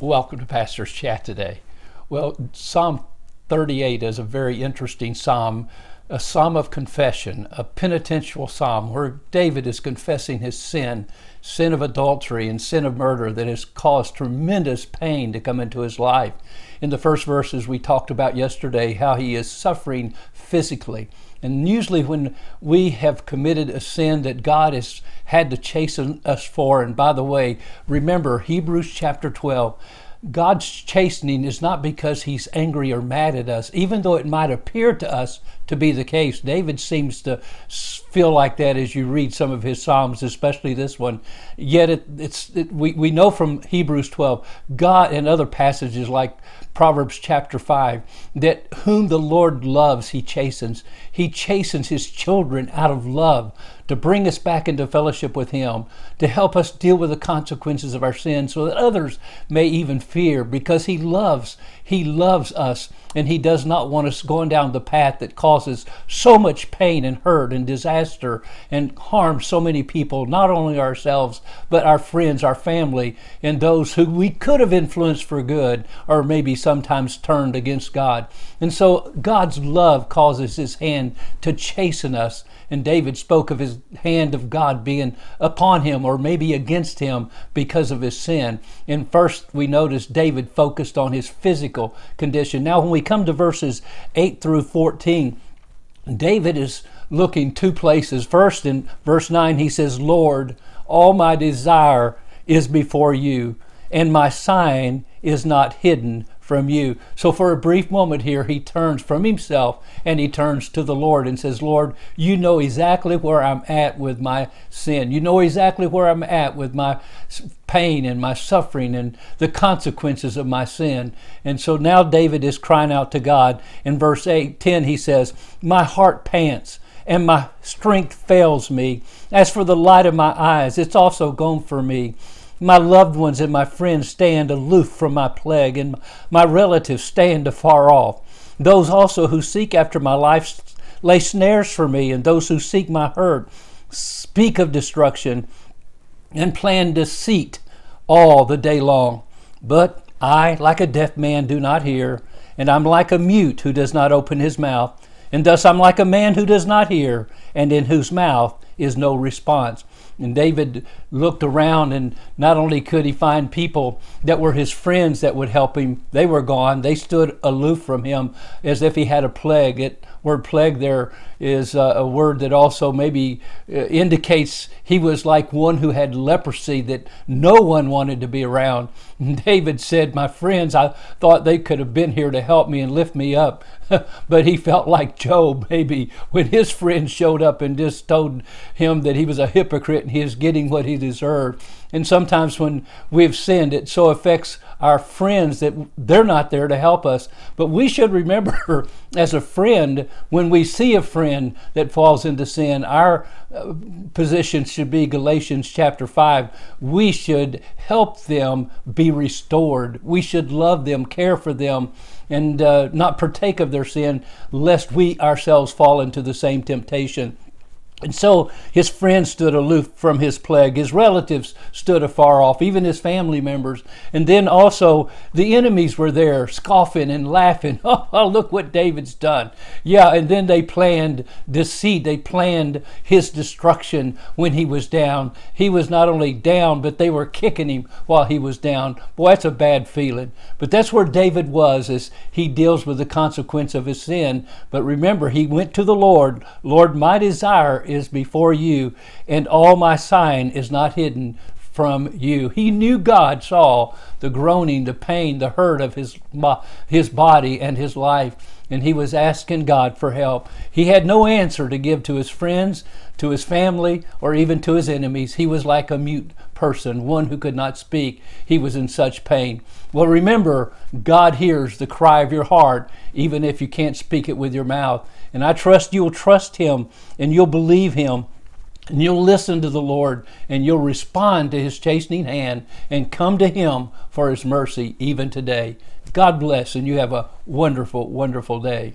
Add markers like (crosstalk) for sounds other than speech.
Welcome to Pastor's Chat today. Well, Psalm 38 is a very interesting psalm, a psalm of confession, a penitential psalm where David is confessing his sin, sin of adultery and sin of murder that has caused tremendous pain to come into his life. In the first verses, we talked about yesterday how he is suffering physically. And usually, when we have committed a sin that God has had to chasten us for, and by the way, remember Hebrews chapter 12, God's chastening is not because he's angry or mad at us, even though it might appear to us to be the case. David seems to feel like that as you read some of his Psalms, especially this one. Yet it, it's, it, we, we know from Hebrews 12, God and other passages like Proverbs chapter 5, that whom the Lord loves, he chastens. He chastens his children out of love to bring us back into fellowship with him, to help us deal with the consequences of our sin so that others may even fear because he loves, he loves us and he does not want us going down the path that causes so much pain and hurt and disaster and harm so many people, not only ourselves, but our friends, our family, and those who we could have influenced for good or maybe sometimes turned against God. And so God's love causes his hand to chasten us. And David spoke of his hand of God being upon him or maybe against him because of his sin. And first, we notice David focused on his physical condition. Now, when we come to verses 8 through 14, David is looking two places. First, in verse 9, he says, Lord, all my desire is before you, and my sign is not hidden from you. So, for a brief moment here, he turns from himself and he turns to the Lord and says, Lord, you know exactly where I'm at with my sin. You know exactly where I'm at with my pain and my suffering and the consequences of my sin. And so now David is crying out to God. In verse 8, 10, he says, My heart pants and my strength fails me. As for the light of my eyes, it's also gone for me. My loved ones and my friends stand aloof from my plague, and my relatives stand afar off. Those also who seek after my life lay snares for me, and those who seek my hurt speak of destruction and plan deceit all the day long. But I, like a deaf man, do not hear, and I'm like a mute who does not open his mouth. And thus I'm like a man who does not hear, and in whose mouth is no response. And David looked around, and not only could he find people that were his friends that would help him, they were gone. They stood aloof from him as if he had a plague. It word plague there is a word that also maybe uh, indicates he was like one who had leprosy that no one wanted to be around. (laughs) David said, My friends, I thought they could have been here to help me and lift me up. (laughs) but he felt like Job, maybe, when his friends showed up and just told him that he was a hypocrite and he was getting what he deserved. And sometimes when we've sinned, it so affects our friends that they're not there to help us. But we should remember, (laughs) as a friend, when we see a friend that falls into sin, our uh, position should be Galatians chapter 5. We should help them be restored. We should love them, care for them, and uh, not partake of their sin, lest we ourselves fall into the same temptation. And so his friends stood aloof from his plague. His relatives stood afar off, even his family members. And then also the enemies were there, scoffing and laughing. (laughs) Oh, oh, look what David's done. Yeah, and then they planned deceit. They planned his destruction when he was down. He was not only down, but they were kicking him while he was down. Boy, that's a bad feeling. But that's where David was as he deals with the consequence of his sin. But remember, he went to the Lord. Lord, my desire is before you, and all my sign is not hidden from you. He knew God saw the groaning, the pain, the hurt of his, his body and his life, and he was asking God for help. He had no answer to give to his friends, to his family, or even to his enemies. He was like a mute person, one who could not speak. He was in such pain. Well, remember, God hears the cry of your heart, even if you can't speak it with your mouth. And I trust you'll trust Him and you'll believe Him and you'll listen to the Lord and you'll respond to His chastening hand and come to Him for His mercy even today. God bless and you have a wonderful, wonderful day.